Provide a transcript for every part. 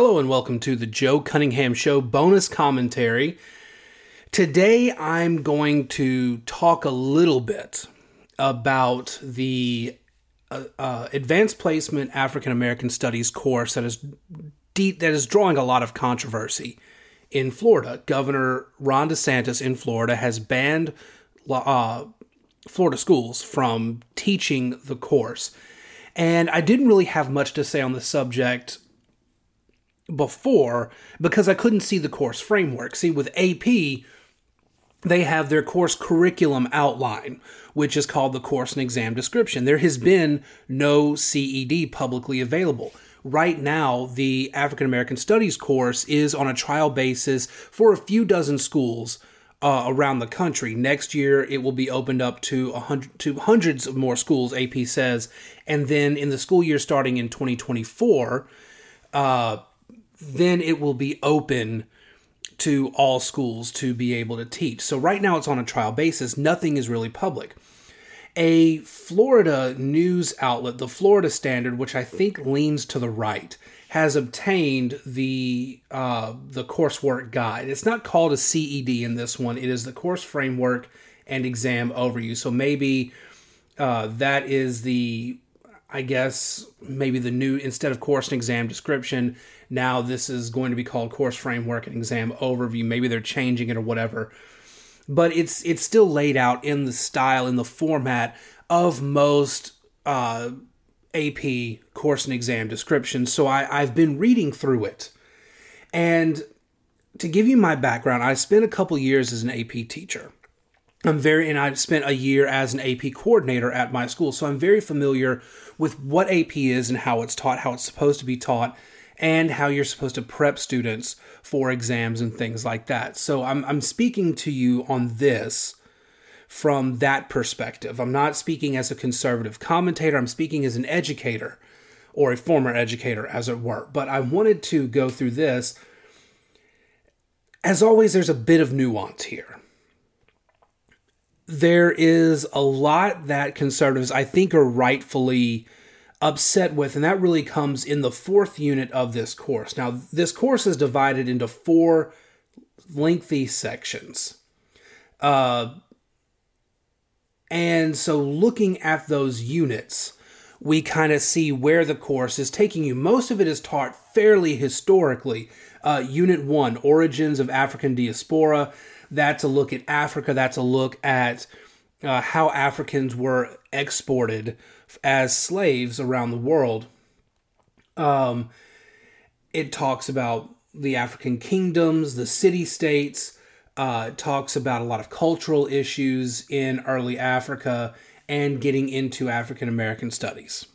Hello and welcome to the Joe Cunningham Show bonus commentary. Today I'm going to talk a little bit about the uh, uh, Advanced Placement African American Studies course that is that is drawing a lot of controversy in Florida. Governor Ron DeSantis in Florida has banned uh, Florida schools from teaching the course. And I didn't really have much to say on the subject before because I couldn't see the course framework. See, with AP, they have their course curriculum outline, which is called the course and exam description. There has been no CED publicly available. Right now, the African American Studies course is on a trial basis for a few dozen schools uh, around the country. Next year, it will be opened up to hundred to hundreds of more schools. AP says, and then in the school year starting in 2024, uh, then it will be open to all schools to be able to teach. So right now, it's on a trial basis. Nothing is really public. A Florida news outlet, the Florida Standard, which I think leans to the right, has obtained the uh, the coursework guide. It's not called a CED in this one. It is the course framework and exam overview. So maybe uh, that is the, I guess maybe the new instead of course and exam description. Now this is going to be called course framework and exam overview. Maybe they're changing it or whatever. But it's it's still laid out in the style in the format of most uh, AP course and exam descriptions. So I, I've been reading through it. And to give you my background, I spent a couple years as an AP teacher. I'm very, and I've spent a year as an AP coordinator at my school. So I'm very familiar with what AP is and how it's taught, how it's supposed to be taught, and how you're supposed to prep students for exams and things like that. So I'm, I'm speaking to you on this from that perspective. I'm not speaking as a conservative commentator, I'm speaking as an educator or a former educator, as it were. But I wanted to go through this. As always, there's a bit of nuance here. There is a lot that conservatives, I think, are rightfully upset with, and that really comes in the fourth unit of this course. Now, this course is divided into four lengthy sections. Uh, and so, looking at those units, we kind of see where the course is taking you. Most of it is taught fairly historically. Uh, Unit 1, Origins of African Diaspora, that's a look at Africa, that's a look at uh, how Africans were exported as slaves around the world. Um, it talks about the African kingdoms, the city states, uh, talks about a lot of cultural issues in early Africa and getting into African American studies.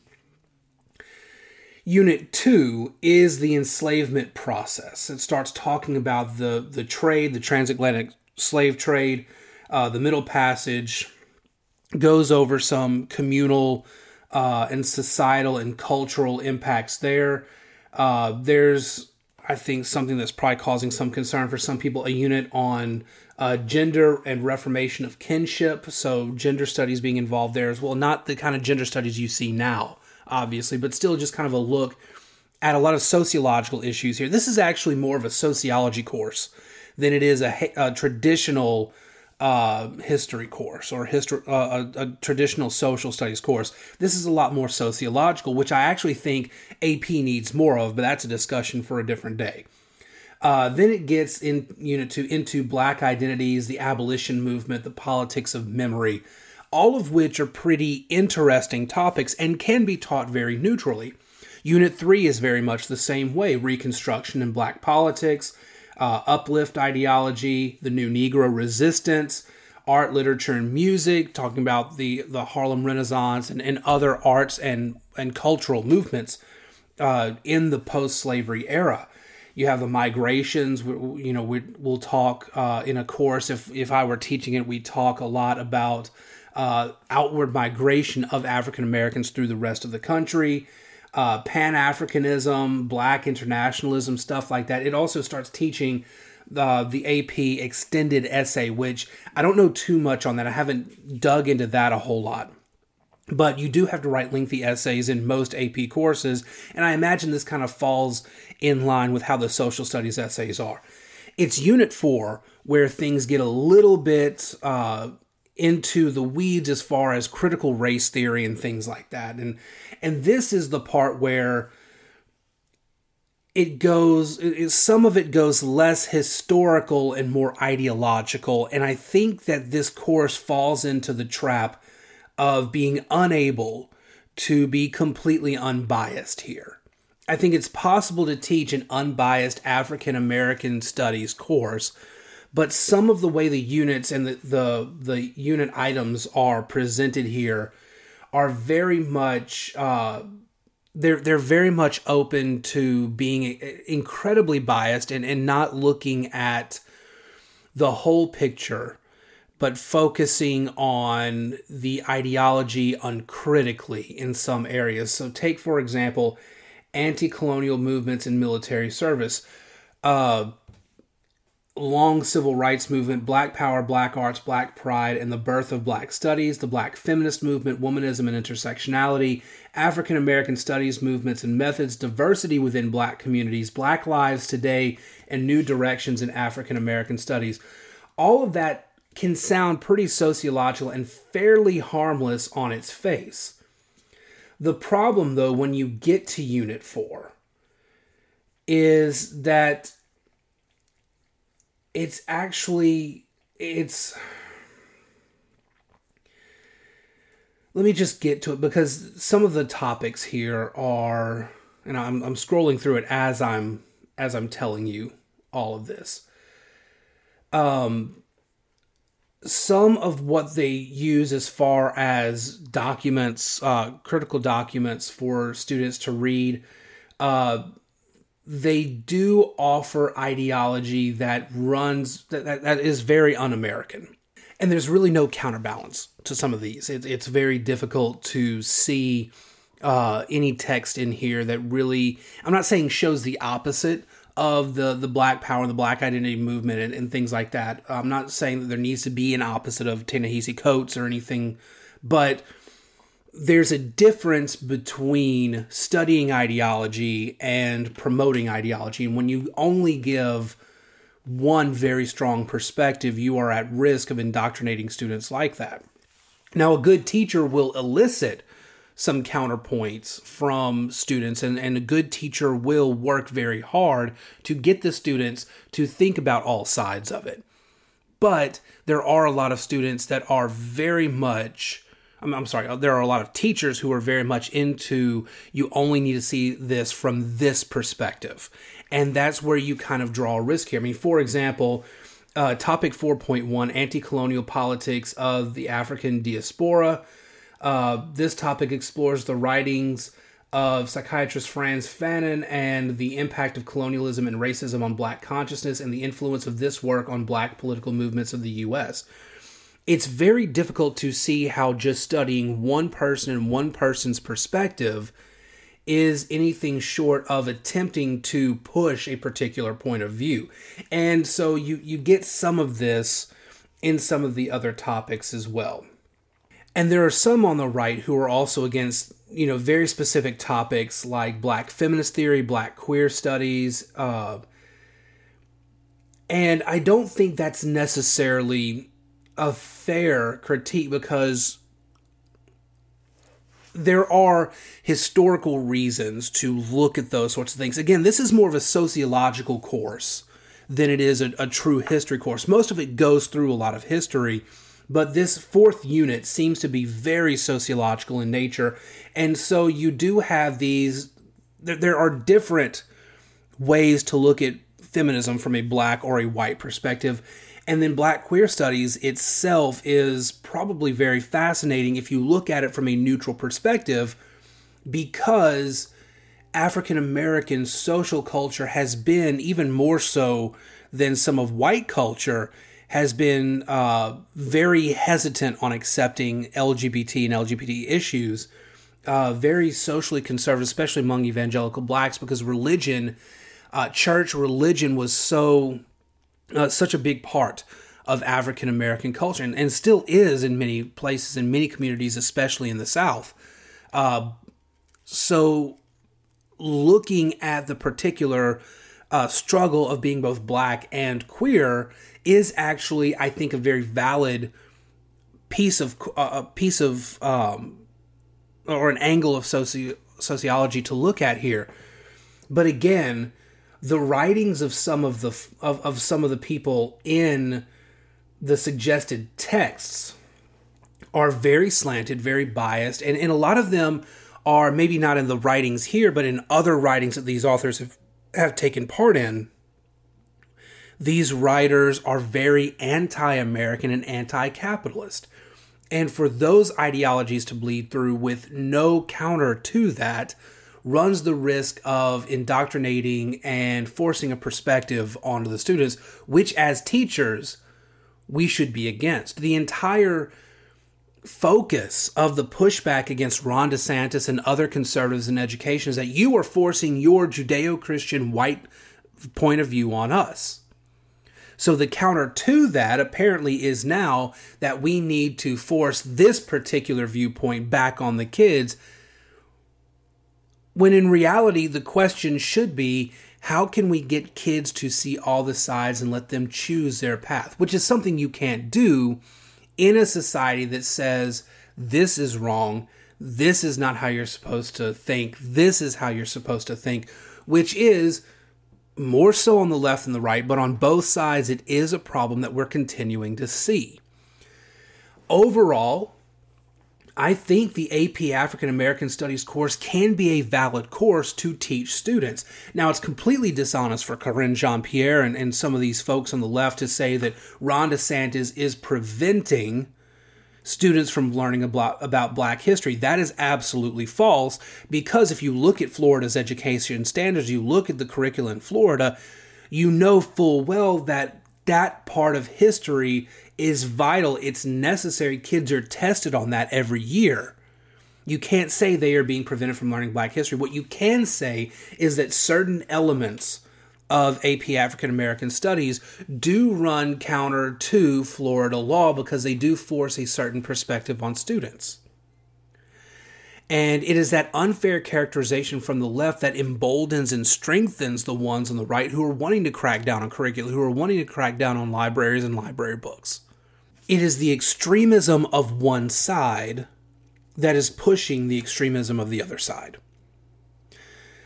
Unit 2 is the enslavement process. It starts talking about the, the trade, the transatlantic slave trade, uh, the Middle Passage, goes over some communal uh, and societal and cultural impacts there. Uh, there's I think something that's probably causing some concern for some people, a unit on uh, gender and reformation of kinship. So, gender studies being involved there as well. Not the kind of gender studies you see now, obviously, but still just kind of a look at a lot of sociological issues here. This is actually more of a sociology course than it is a, a traditional uh, history course or history uh, a, a, traditional social studies course. This is a lot more sociological, which I actually think AP needs more of, but that's a discussion for a different day. Uh, then it gets in unit two into black identities, the abolition movement, the politics of memory, all of which are pretty interesting topics and can be taught very neutrally. Unit three is very much the same way: Reconstruction and black politics uh, uplift ideology, the new Negro resistance, art, literature, and music, talking about the, the Harlem Renaissance and, and other arts and, and cultural movements uh, in the post slavery era. You have the migrations. We, You know, we, will talk uh, in a course. If if I were teaching it, we talk a lot about uh, outward migration of African Americans through the rest of the country uh, Pan Africanism, Black internationalism, stuff like that. It also starts teaching uh, the AP extended essay, which I don't know too much on that. I haven't dug into that a whole lot. but you do have to write lengthy essays in most AP courses, and I imagine this kind of falls in line with how the social studies essays are. It's Unit 4 where things get a little bit uh, into the weeds as far as critical race theory and things like that. And and this is the part where it goes it, some of it goes less historical and more ideological and i think that this course falls into the trap of being unable to be completely unbiased here i think it's possible to teach an unbiased african american studies course but some of the way the units and the, the, the unit items are presented here are very much uh, they're they're very much open to being incredibly biased and, and not looking at the whole picture but focusing on the ideology uncritically in some areas. So take for example anti-colonial movements in military service. Uh, long civil rights movement, Black Power, Black Arts, Black Pride, and the birth of Black Studies, the Black Feminist Movement, Womanism and Intersectionality, African American Studies movements and methods, diversity within Black communities, Black Lives Today, and new directions in African American Studies. All of that can sound pretty sociological and fairly harmless on its face. The problem, though, when you get to Unit 4 is that it's actually it's let me just get to it because some of the topics here are and I'm, I'm scrolling through it as i'm as i'm telling you all of this. Um some of what they use as far as documents uh, critical documents for students to read uh, they do offer ideology that runs that, that, that is very un-american. And there's really no counterbalance to some of these. It, it's very difficult to see uh, any text in here that really i'm not saying shows the opposite of the the black power and the black identity movement and, and things like that. I'm not saying that there needs to be an opposite of ta-nehisi coates or anything but there's a difference between studying ideology and promoting ideology. And when you only give one very strong perspective, you are at risk of indoctrinating students like that. Now, a good teacher will elicit some counterpoints from students, and, and a good teacher will work very hard to get the students to think about all sides of it. But there are a lot of students that are very much I'm, I'm sorry, there are a lot of teachers who are very much into you only need to see this from this perspective. And that's where you kind of draw a risk here. I mean, for example, uh, topic 4.1 anti colonial politics of the African diaspora. Uh, this topic explores the writings of psychiatrist Frantz Fanon and the impact of colonialism and racism on black consciousness and the influence of this work on black political movements of the U.S it's very difficult to see how just studying one person and one person's perspective is anything short of attempting to push a particular point of view. And so you you get some of this in some of the other topics as well. And there are some on the right who are also against, you know, very specific topics like black feminist theory, black queer studies, uh, and I don't think that's necessarily a fair critique because there are historical reasons to look at those sorts of things. Again, this is more of a sociological course than it is a, a, true history course. Most of it goes through a lot of history, but this fourth unit seems to be very sociological in nature. And so you do have these, there, there are different ways to look at feminism from a black or a white perspective. And then Black Queer Studies itself is probably very fascinating if you look at it from a neutral perspective because African American social culture has been, even more so than some of white culture, has been uh, very hesitant on accepting LGBT and LGBT issues. Uh, very socially conservative, especially among evangelical blacks, because religion, uh, church religion was so uh, such a big part of African American culture and, and, still is in many places, in many communities, especially in the South. Uh, so, looking at the particular uh, struggle of being both black and queer is actually, I think, a very valid piece of uh, a piece of um, or an angle of soci- sociology to look at here. But again, the writings of some of the of, of some of the people in the suggested texts are very slanted, very biased, and, and a lot of them are maybe not in the writings here, but in other writings that these authors have, have taken part in. These writers are very anti American and anti capitalist. And for those ideologies to bleed through with no counter to that runs the risk of indoctrinating and forcing a perspective onto the students, which as teachers, we should be against. The entire focus of the pushback against Ron DeSantis and other conservatives in education is that you are forcing your Judeo Christian white point of view on us. So the counter to that apparently is now that we need to force this particular viewpoint back on the kids. When in reality, the question should be how can we get kids to see all the sides and let them choose their path, which is something you can't do in a society that says this is wrong, this is not how you're supposed to think, this is how you're supposed to think, which is more so on the left than the right, but on both sides, it is a problem that we're continuing to see. Overall, I think the AP African American Studies course can be a valid course to teach students. Now, it's completely dishonest for Karine Jean Pierre and, and some of these folks on the left to say that Ron DeSantis is preventing students from learning about black history. That is absolutely false because if you look at Florida's education standards, you look at the curriculum in Florida, you know full well that that part of history is vital. It's necessary. Kids are tested on that every year. You can't say they are being prevented from learning black history. What you can say is that certain elements of AP African American Studies do run counter to Florida law because they do force a certain perspective on students. And it is that unfair characterization from the left that emboldens and strengthens the ones on the right who are wanting to crack down on curricula, who are wanting to crack down on libraries and library books. It is the extremism of one side that is pushing the extremism of the other side.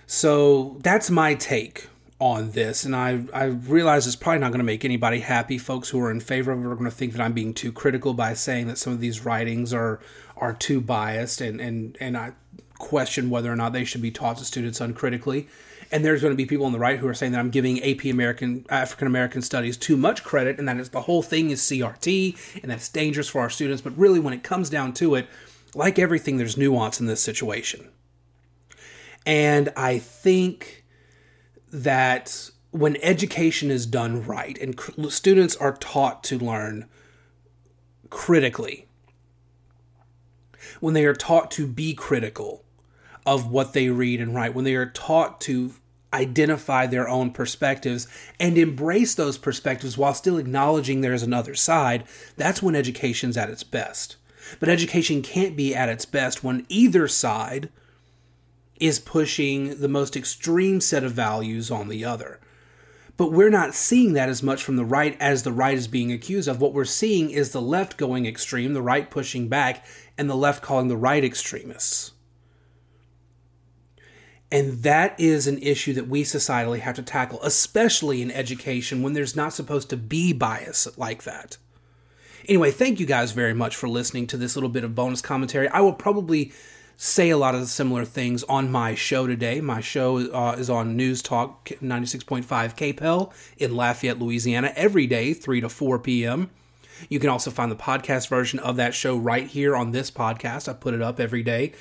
So that's my take on this, and I I realize it's probably not going to make anybody happy. Folks who are in favor of it are going to think that I'm being too critical by saying that some of these writings are are too biased, and and and I question whether or not they should be taught to students uncritically. And there's going to be people on the right who are saying that I'm giving AP American African American Studies too much credit, and that is the whole thing is CRT, and that's dangerous for our students. But really, when it comes down to it, like everything, there's nuance in this situation. And I think that when education is done right and students are taught to learn critically, when they are taught to be critical of what they read and write, when they are taught to identify their own perspectives and embrace those perspectives while still acknowledging there's another side, that's when education's at its best. But education can't be at its best when either side is pushing the most extreme set of values on the other. But we're not seeing that as much from the right as the right is being accused of. What we're seeing is the left going extreme, the right pushing back, and the left calling the right extremists. And that is an issue that we societally have to tackle, especially in education when there's not supposed to be bias like that. Anyway, thank you guys very much for listening to this little bit of bonus commentary. I will probably say a lot of similar things on my show today. My show uh, is on News Talk 96.5 KPEL in Lafayette, Louisiana, every day, 3 to 4 p.m. You can also find the podcast version of that show right here on this podcast. I put it up every day.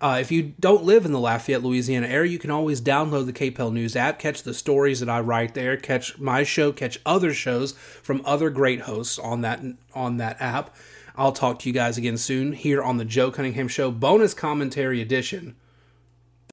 Uh, if you don't live in the Lafayette, Louisiana area, you can always download the KPEL News app, catch the stories that I write there, catch my show, catch other shows from other great hosts on that on that app. I'll talk to you guys again soon here on the Joe Cunningham Show bonus commentary edition.